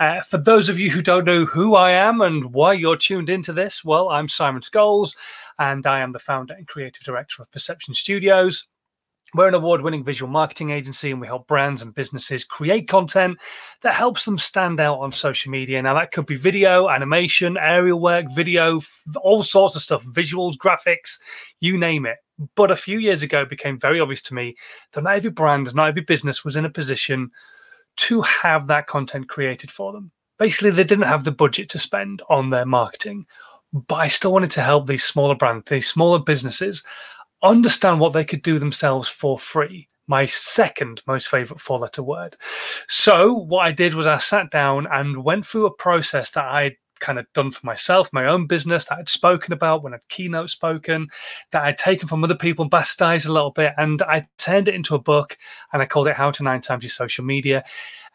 Uh, for those of you who don't know who I am and why you're tuned into this, well, I'm Simon Scholes, and I am the founder and creative director of Perception Studios. We're an award winning visual marketing agency and we help brands and businesses create content that helps them stand out on social media. Now, that could be video, animation, aerial work, video, all sorts of stuff, visuals, graphics, you name it. But a few years ago, it became very obvious to me that not every brand, not every business was in a position to have that content created for them. Basically, they didn't have the budget to spend on their marketing. But I still wanted to help these smaller brands, these smaller businesses understand what they could do themselves for free. My second most favorite four letter word. So, what I did was I sat down and went through a process that I kind of done for myself, my own business that I'd spoken about when I'd keynote spoken, that I'd taken from other people, and bastardized a little bit, and I turned it into a book and I called it How to Nine Times Your Social Media.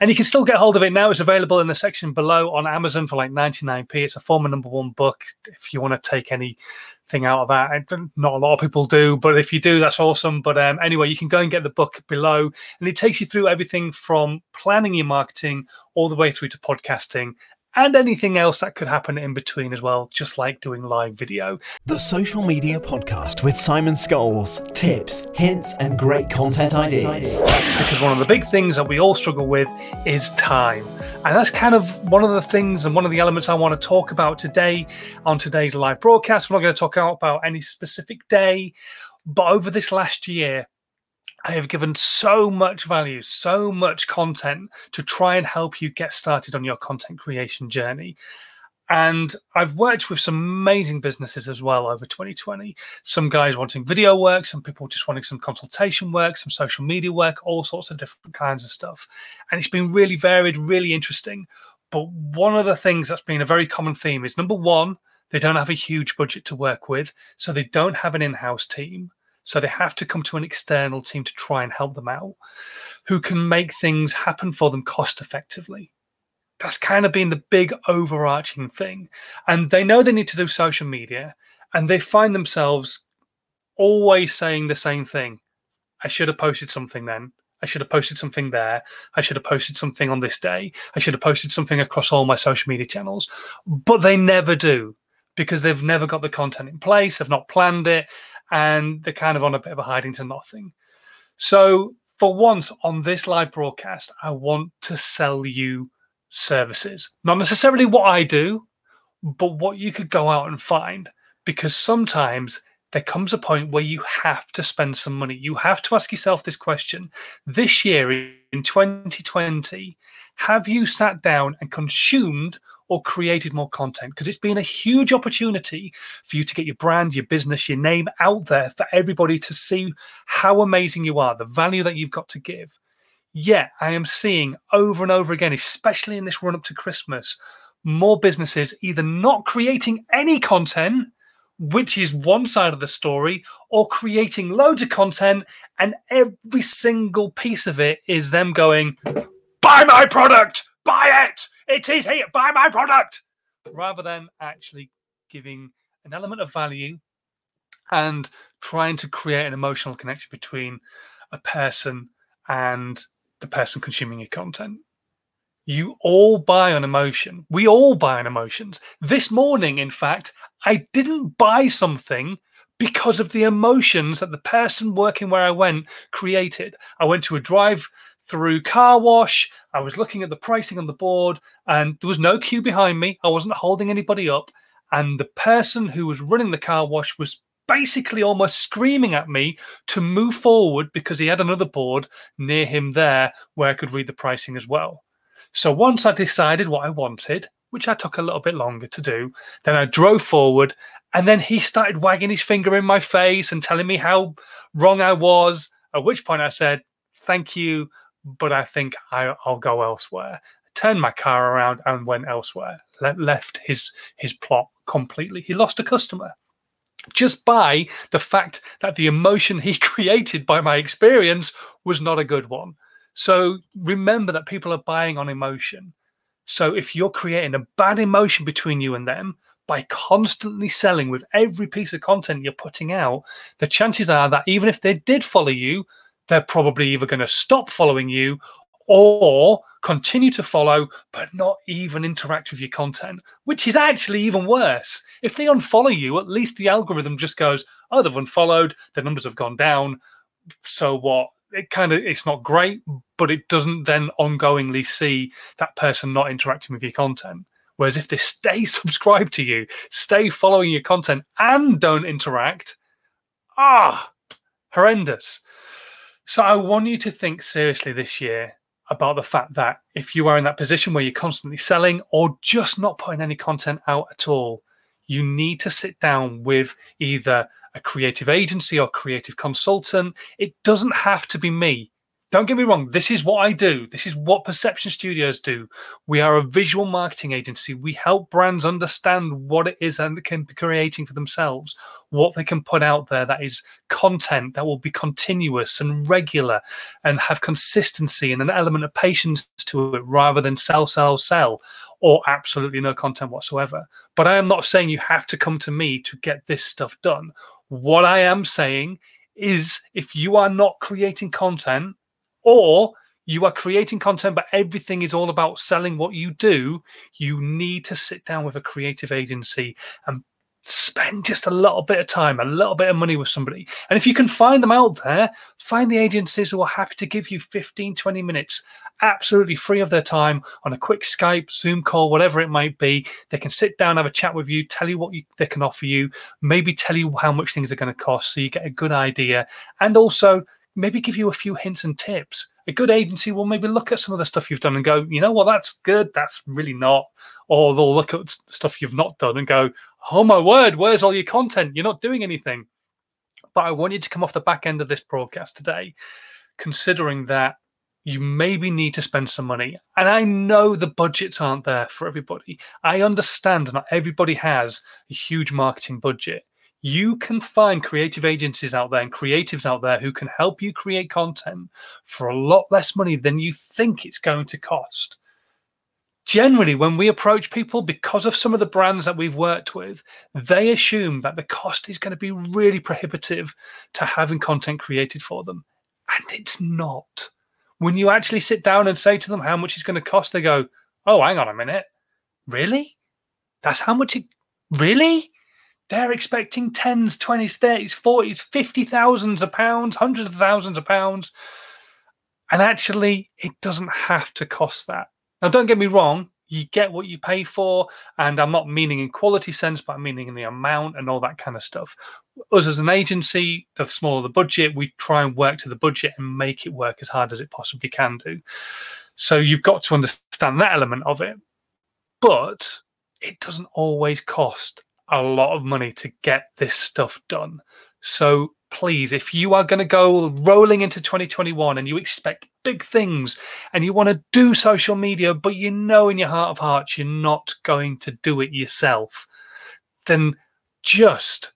And you can still get hold of it now. It's available in the section below on Amazon for like 99p. It's a former number one book if you want to take anything out of that. Not a lot of people do, but if you do, that's awesome. But um, anyway, you can go and get the book below. And it takes you through everything from planning your marketing all the way through to podcasting and anything else that could happen in between as well, just like doing live video. The Social Media Podcast with Simon Scholes. Tips, hints, and great content ideas. Because one of the big things that we all struggle with is time. And that's kind of one of the things and one of the elements I want to talk about today on today's live broadcast. We're not going to talk about any specific day, but over this last year, I have given so much value, so much content to try and help you get started on your content creation journey. And I've worked with some amazing businesses as well over 2020. Some guys wanting video work, some people just wanting some consultation work, some social media work, all sorts of different kinds of stuff. And it's been really varied, really interesting. But one of the things that's been a very common theme is number one, they don't have a huge budget to work with. So they don't have an in house team. So they have to come to an external team to try and help them out who can make things happen for them cost effectively. That's kind of been the big overarching thing. And they know they need to do social media and they find themselves always saying the same thing. I should have posted something then. I should have posted something there. I should have posted something on this day. I should have posted something across all my social media channels. But they never do because they've never got the content in place. They've not planned it and they're kind of on a bit of a hiding to nothing. So, for once on this live broadcast, I want to sell you services, not necessarily what I do, but what you could go out and find. Because sometimes there comes a point where you have to spend some money. You have to ask yourself this question this year in 2020, have you sat down and consumed or created more content because it's been a huge opportunity for you to get your brand, your business, your name out there for everybody to see how amazing you are, the value that you've got to give. Yet, I am seeing over and over again, especially in this run up to Christmas, more businesses either not creating any content, which is one side of the story, or creating loads of content, and every single piece of it is them going, Buy my product, buy it it is here. Buy my product. Rather than actually giving an element of value and trying to create an emotional connection between a person and the person consuming your content. You all buy on emotion. We all buy on emotions. This morning, in fact, I didn't buy something because of the emotions that the person working where I went created. I went to a drive through car wash. I was looking at the pricing on the board, and there was no queue behind me. I wasn't holding anybody up. And the person who was running the car wash was basically almost screaming at me to move forward because he had another board near him there where I could read the pricing as well. So once I decided what I wanted, which I took a little bit longer to do, then I drove forward and then he started wagging his finger in my face and telling me how wrong I was. At which point I said, Thank you but I think I, will go elsewhere. Turned my car around and went elsewhere. Le- left his his plot completely. He lost a customer just by the fact that the emotion he created by my experience was not a good one. So remember that people are buying on emotion. So if you're creating a bad emotion between you and them by constantly selling with every piece of content you're putting out, the chances are that even if they did follow you, they're probably either going to stop following you or continue to follow, but not even interact with your content, which is actually even worse. If they unfollow you, at least the algorithm just goes, oh, they've unfollowed, the numbers have gone down. So what? It kind of it's not great, but it doesn't then ongoingly see that person not interacting with your content. Whereas if they stay subscribed to you, stay following your content, and don't interact, ah, horrendous. So I want you to think seriously this year about the fact that if you are in that position where you're constantly selling or just not putting any content out at all, you need to sit down with either a creative agency or creative consultant. It doesn't have to be me. Don't get me wrong, this is what I do. This is what Perception Studios do. We are a visual marketing agency. We help brands understand what it is and they can be creating for themselves, what they can put out there that is content that will be continuous and regular and have consistency and an element of patience to it rather than sell, sell, sell or absolutely no content whatsoever. But I am not saying you have to come to me to get this stuff done. What I am saying is if you are not creating content, or you are creating content, but everything is all about selling what you do, you need to sit down with a creative agency and spend just a little bit of time, a little bit of money with somebody. And if you can find them out there, find the agencies who are happy to give you 15, 20 minutes absolutely free of their time on a quick Skype, Zoom call, whatever it might be. They can sit down, have a chat with you, tell you what you, they can offer you, maybe tell you how much things are going to cost so you get a good idea. And also maybe give you a few hints and tips. A good agency will maybe look at some of the stuff you've done and go, you know what, that's good, that's really not. Or they'll look at stuff you've not done and go, oh my word, where's all your content? You're not doing anything. But I want you to come off the back end of this broadcast today, considering that you maybe need to spend some money. And I know the budgets aren't there for everybody. I understand not everybody has a huge marketing budget you can find creative agencies out there and creatives out there who can help you create content for a lot less money than you think it's going to cost. Generally, when we approach people, because of some of the brands that we've worked with, they assume that the cost is going to be really prohibitive to having content created for them. And it's not. When you actually sit down and say to them how much it's going to cost, they go, Oh, hang on a minute. Really? That's how much it really? They're expecting tens, twenties, thirties, forties, fifty thousands of pounds, hundreds of thousands of pounds. And actually, it doesn't have to cost that. Now, don't get me wrong, you get what you pay for. And I'm not meaning in quality sense, but I'm meaning in the amount and all that kind of stuff. Us as an agency, the smaller the budget, we try and work to the budget and make it work as hard as it possibly can do. So you've got to understand that element of it. But it doesn't always cost a lot of money to get this stuff done. So please, if you are going to go rolling into 2021 and you expect big things and you want to do social media, but you know in your heart of hearts you're not going to do it yourself, then just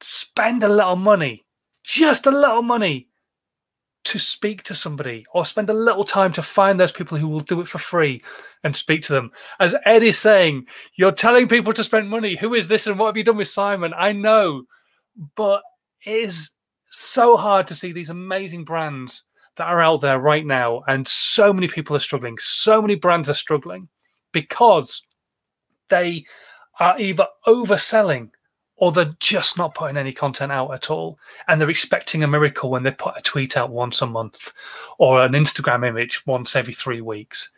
spend a little money, just a little money to speak to somebody or spend a little time to find those people who will do it for free and speak to them. As Ed is saying, you're telling people to spend money. Who is this and what have you done with Simon? I know, but it is so hard to see these amazing brands that are out there right now. And so many people are struggling. So many brands are struggling because they are either overselling or they're just not putting any content out at all. And they're expecting a miracle when they put a tweet out once a month or an Instagram image once every three weeks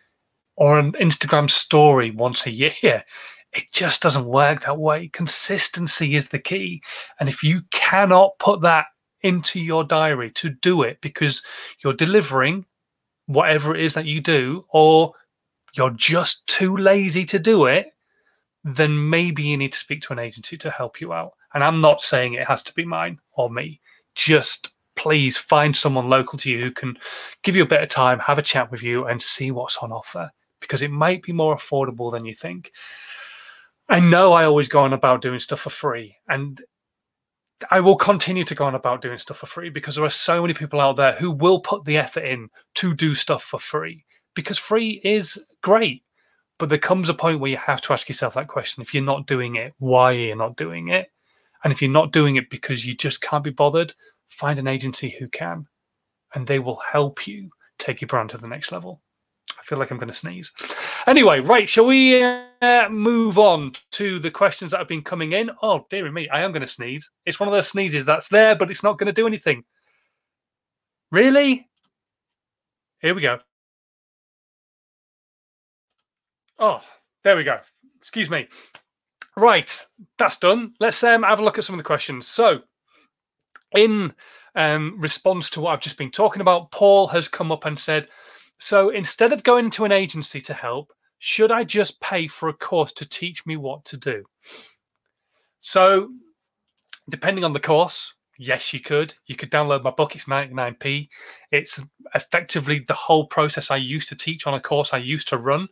or an Instagram story once a year. It just doesn't work that way. Consistency is the key. And if you cannot put that into your diary to do it because you're delivering whatever it is that you do, or you're just too lazy to do it, then maybe you need to speak to an agency to help you out. And I'm not saying it has to be mine or me. Just please find someone local to you who can give you a bit of time, have a chat with you, and see what's on offer because it might be more affordable than you think. I know I always go on about doing stuff for free, and I will continue to go on about doing stuff for free because there are so many people out there who will put the effort in to do stuff for free because free is great. But there comes a point where you have to ask yourself that question. If you're not doing it, why are you not doing it? And if you're not doing it because you just can't be bothered, find an agency who can, and they will help you take your brand to the next level. I feel like I'm going to sneeze. Anyway, right, shall we uh, move on to the questions that have been coming in? Oh, dear me, I am going to sneeze. It's one of those sneezes that's there, but it's not going to do anything. Really? Here we go. Oh, there we go. Excuse me. Right, that's done. Let's um, have a look at some of the questions. So, in um, response to what I've just been talking about, Paul has come up and said, So instead of going to an agency to help, should I just pay for a course to teach me what to do? So, depending on the course, yes, you could. You could download my book, it's 99p. It's effectively the whole process I used to teach on a course I used to run.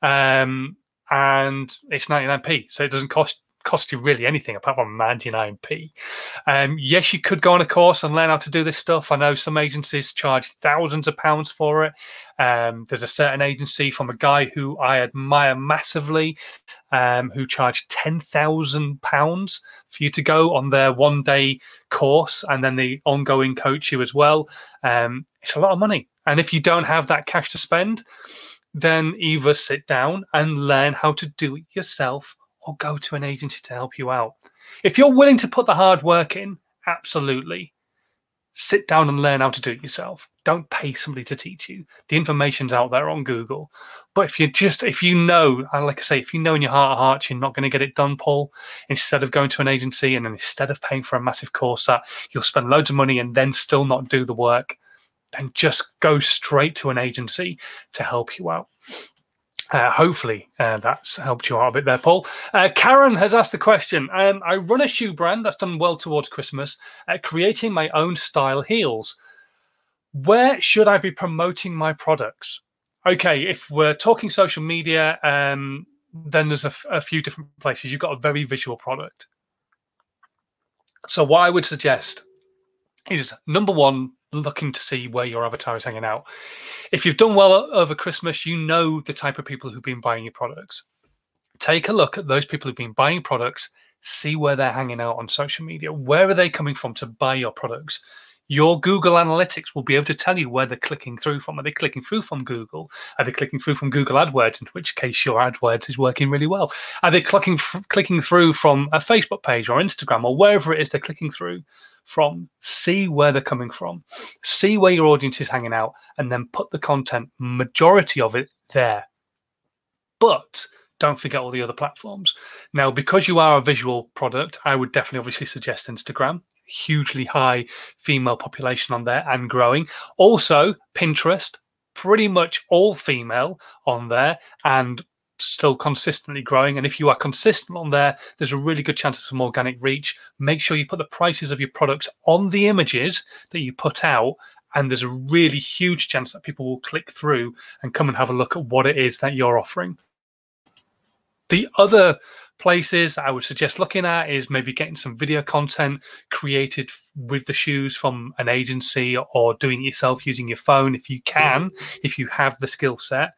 Um, and it's 99p. So it doesn't cost cost you really anything apart from 99p. Um, yes, you could go on a course and learn how to do this stuff. I know some agencies charge thousands of pounds for it. Um, there's a certain agency from a guy who I admire massively, um, who charged ten thousand pounds for you to go on their one day course and then the ongoing coach you as well. Um, it's a lot of money, and if you don't have that cash to spend, then either sit down and learn how to do it yourself or go to an agency to help you out. If you're willing to put the hard work in, absolutely. Sit down and learn how to do it yourself. Don't pay somebody to teach you. The information's out there on Google. But if you just, if you know, uh, like I say, if you know in your heart of hearts you're not going to get it done, Paul, instead of going to an agency and then instead of paying for a massive course that you'll spend loads of money and then still not do the work, then just go straight to an agency to help you out. Uh, hopefully, uh, that's helped you out a bit there, Paul. Uh, Karen has asked the question um, I run a shoe brand that's done well towards Christmas, creating my own style heels. Where should I be promoting my products? Okay, if we're talking social media, um, then there's a, f- a few different places. You've got a very visual product. So, what I would suggest is number one, looking to see where your avatar is hanging out. If you've done well over Christmas, you know the type of people who've been buying your products. Take a look at those people who've been buying products, see where they're hanging out on social media. Where are they coming from to buy your products? Your Google Analytics will be able to tell you where they're clicking through from. Are they clicking through from Google? Are they clicking through from Google AdWords? In which case, your AdWords is working really well. Are they clicking clicking through from a Facebook page or Instagram or wherever it is they're clicking through? From, see where they're coming from, see where your audience is hanging out, and then put the content, majority of it, there. But don't forget all the other platforms. Now, because you are a visual product, I would definitely obviously suggest Instagram. Hugely high female population on there and growing. Also, Pinterest, pretty much all female on there and still consistently growing. And if you are consistent on there, there's a really good chance of some organic reach. Make sure you put the prices of your products on the images that you put out. And there's a really huge chance that people will click through and come and have a look at what it is that you're offering. The other places I would suggest looking at is maybe getting some video content created with the shoes from an agency or doing it yourself using your phone if you can, if you have the skill set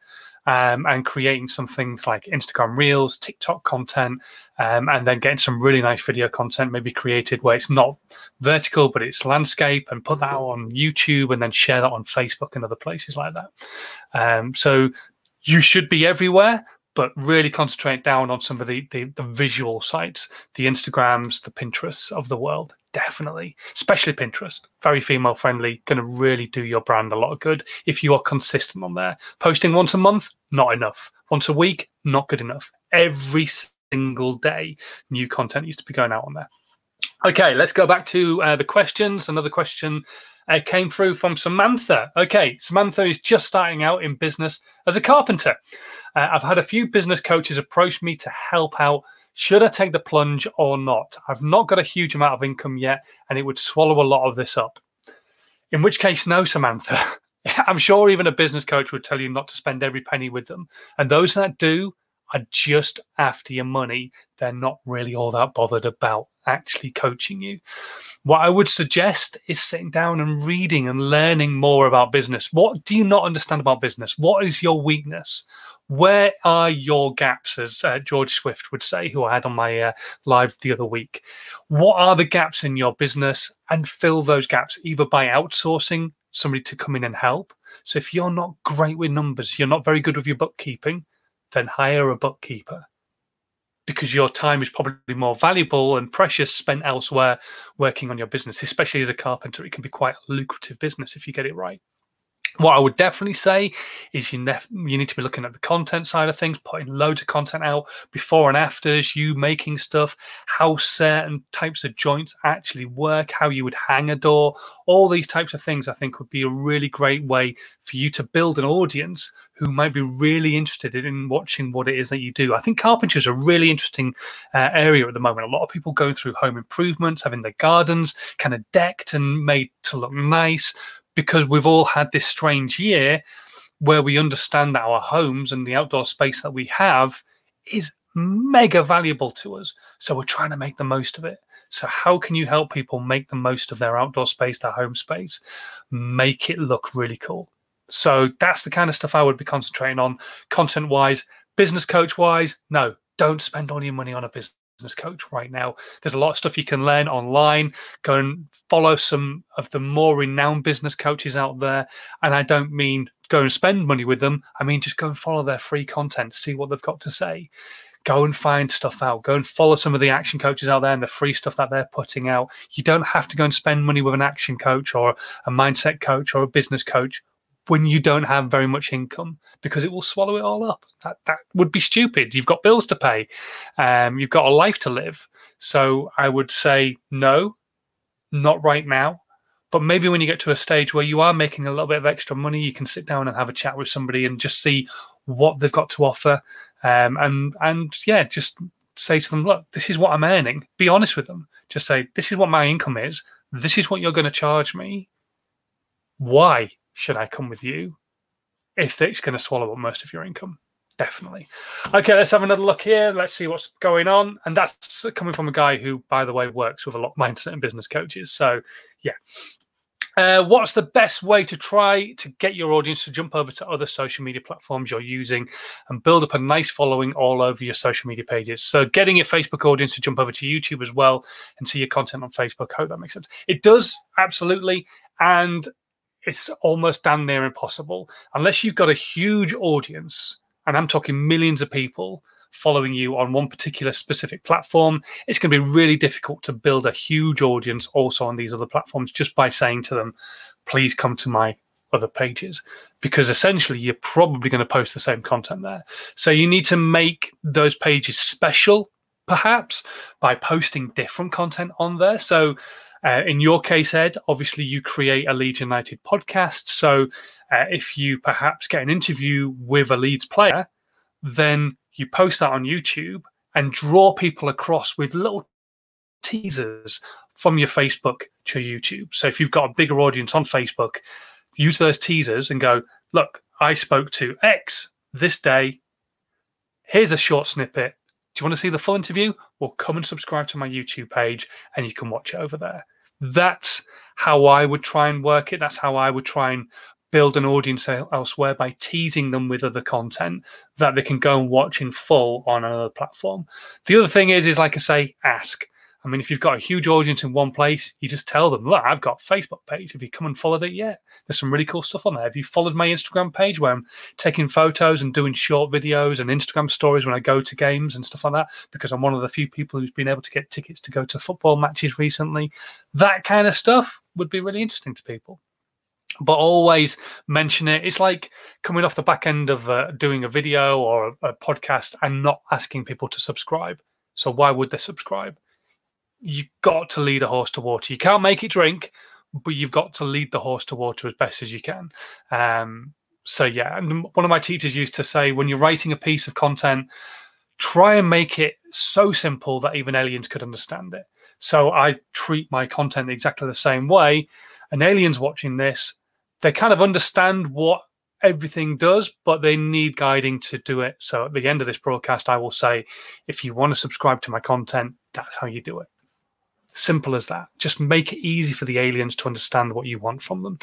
um, and creating some things like Instagram Reels, TikTok content, um, and then getting some really nice video content maybe created where it's not vertical but it's landscape and put that on YouTube and then share that on Facebook and other places like that. Um, so you should be everywhere, but really concentrate down on some of the, the, the visual sites, the Instagrams, the Pinterests of the world. Definitely, especially Pinterest, very female friendly, going to really do your brand a lot of good if you are consistent on there. Posting once a month, not enough. Once a week, not good enough. Every single day, new content used to be going out on there. Okay, let's go back to uh, the questions. Another question uh, came through from Samantha. Okay, Samantha is just starting out in business as a carpenter. Uh, I've had a few business coaches approach me to help out. Should I take the plunge or not? I've not got a huge amount of income yet, and it would swallow a lot of this up. In which case, no, Samantha. I'm sure even a business coach would tell you not to spend every penny with them. And those that do are just after your money. They're not really all that bothered about actually coaching you. What I would suggest is sitting down and reading and learning more about business. What do you not understand about business? What is your weakness? Where are your gaps, as uh, George Swift would say, who I had on my uh, live the other week? What are the gaps in your business and fill those gaps either by outsourcing somebody to come in and help. So if you're not great with numbers, you're not very good with your bookkeeping, then hire a bookkeeper because your time is probably more valuable and precious spent elsewhere working on your business, especially as a carpenter. It can be quite a lucrative business if you get it right. What I would definitely say is you, nef- you need to be looking at the content side of things, putting loads of content out before and afters, you making stuff, how certain types of joints actually work, how you would hang a door, all these types of things I think would be a really great way for you to build an audience who might be really interested in watching what it is that you do. I think carpentry is a really interesting uh, area at the moment. A lot of people go through home improvements, having their gardens kind of decked and made to look nice because we've all had this strange year where we understand that our homes and the outdoor space that we have is mega valuable to us. So we're trying to make the most of it. So, how can you help people make the most of their outdoor space, their home space, make it look really cool? So, that's the kind of stuff I would be concentrating on content wise, business coach wise. No, don't spend all your money on a business business coach right now. There's a lot of stuff you can learn online. Go and follow some of the more renowned business coaches out there. And I don't mean go and spend money with them. I mean just go and follow their free content, see what they've got to say. Go and find stuff out. Go and follow some of the action coaches out there and the free stuff that they're putting out. You don't have to go and spend money with an action coach or a mindset coach or a business coach when you don't have very much income because it will swallow it all up. That that would be stupid. You've got bills to pay, um, you've got a life to live. So I would say no, not right now. But maybe when you get to a stage where you are making a little bit of extra money, you can sit down and have a chat with somebody and just see what they've got to offer. Um, and and yeah, just say to them, look, this is what I'm earning. Be honest with them. Just say, this is what my income is. This is what you're going to charge me. Why? Should I come with you? If it's going to swallow up most of your income, definitely. Okay, let's have another look here. Let's see what's going on. And that's coming from a guy who, by the way, works with a lot of mindset and business coaches. So, yeah. Uh, what's the best way to try to get your audience to jump over to other social media platforms you're using and build up a nice following all over your social media pages? So, getting your Facebook audience to jump over to YouTube as well and see your content on Facebook. I hope that makes sense. It does, absolutely. And it's almost damn near impossible unless you've got a huge audience, and I'm talking millions of people following you on one particular specific platform. It's going to be really difficult to build a huge audience also on these other platforms just by saying to them, please come to my other pages because essentially you're probably going to post the same content there. So you need to make those pages special perhaps by posting different content on there. So uh, in your case, Ed, obviously you create a Leeds United podcast. So uh, if you perhaps get an interview with a Leeds player, then you post that on YouTube and draw people across with little teasers from your Facebook to YouTube. So if you've got a bigger audience on Facebook, use those teasers and go, look, I spoke to X this day. Here's a short snippet. Do you want to see the full interview? Well, come and subscribe to my YouTube page and you can watch it over there. That's how I would try and work it. That's how I would try and build an audience elsewhere by teasing them with other content that they can go and watch in full on another platform. The other thing is, is like I say, ask. I mean, if you've got a huge audience in one place, you just tell them, look, I've got Facebook page. Have you come and followed it yet? There's some really cool stuff on there. Have you followed my Instagram page where I'm taking photos and doing short videos and Instagram stories when I go to games and stuff like that? Because I'm one of the few people who's been able to get tickets to go to football matches recently. That kind of stuff would be really interesting to people but always mention it. It's like coming off the back end of uh, doing a video or a, a, podcast and not asking people to subscribe. So why would they subscribe? You've got to lead a horse to water. You can't make it drink, but you've got to lead the horse to water as best as you can. Um, so yeah, and one of my teachers used to say, when you're writing a piece of content, try and make it so simple that even aliens could understand it. So I treat my content exactly the same way. And aliens watching this, they kind of understand what everything does, but they need guiding to do it. So at the end of this broadcast, I will say, if you want to subscribe to my content, that's how you do it. Simple as that. Just make it easy for the aliens to understand what you want from them.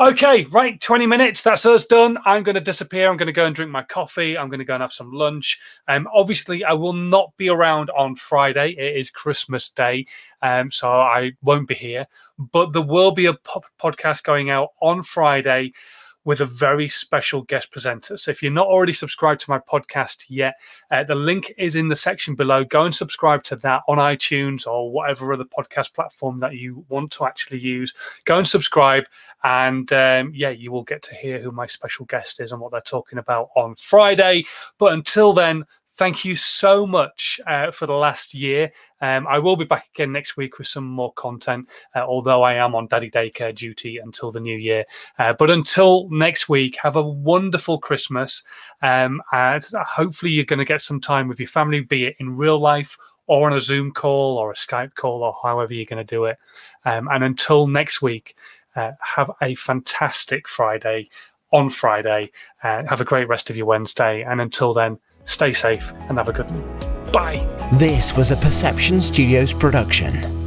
Okay, right, 20 minutes. That's us done. I'm going to disappear. I'm going to go and drink my coffee. I'm going to go and have some lunch. Um, obviously, I will not be around on Friday. It is Christmas Day, um, so I won't be here. But there will be a po- podcast going out on Friday with a very special guest presenter. So if you're not already subscribed to my podcast yet, uh, the link is in the section below. Go and subscribe to that on iTunes or whatever other podcast platform that you want to actually use. Go and subscribe, and um, yeah, you will get to hear who my special guest is and what they're talking about on Friday. But until then, thank you so much uh, for the last year. Um, I will be back again next week with some more content, uh, although I am on daddy daycare duty until the new year. Uh, but until next week, have a wonderful Christmas. Um, and hopefully, you're going to get some time with your family, be it in real life or on a Zoom call or a Skype call or however you're going to do it. Um, and until next week, uh, have a fantastic Friday on Friday. Uh, have a great rest of your Wednesday. And until then, Stay safe and have a good one. Bye. This was a Perception Studios production.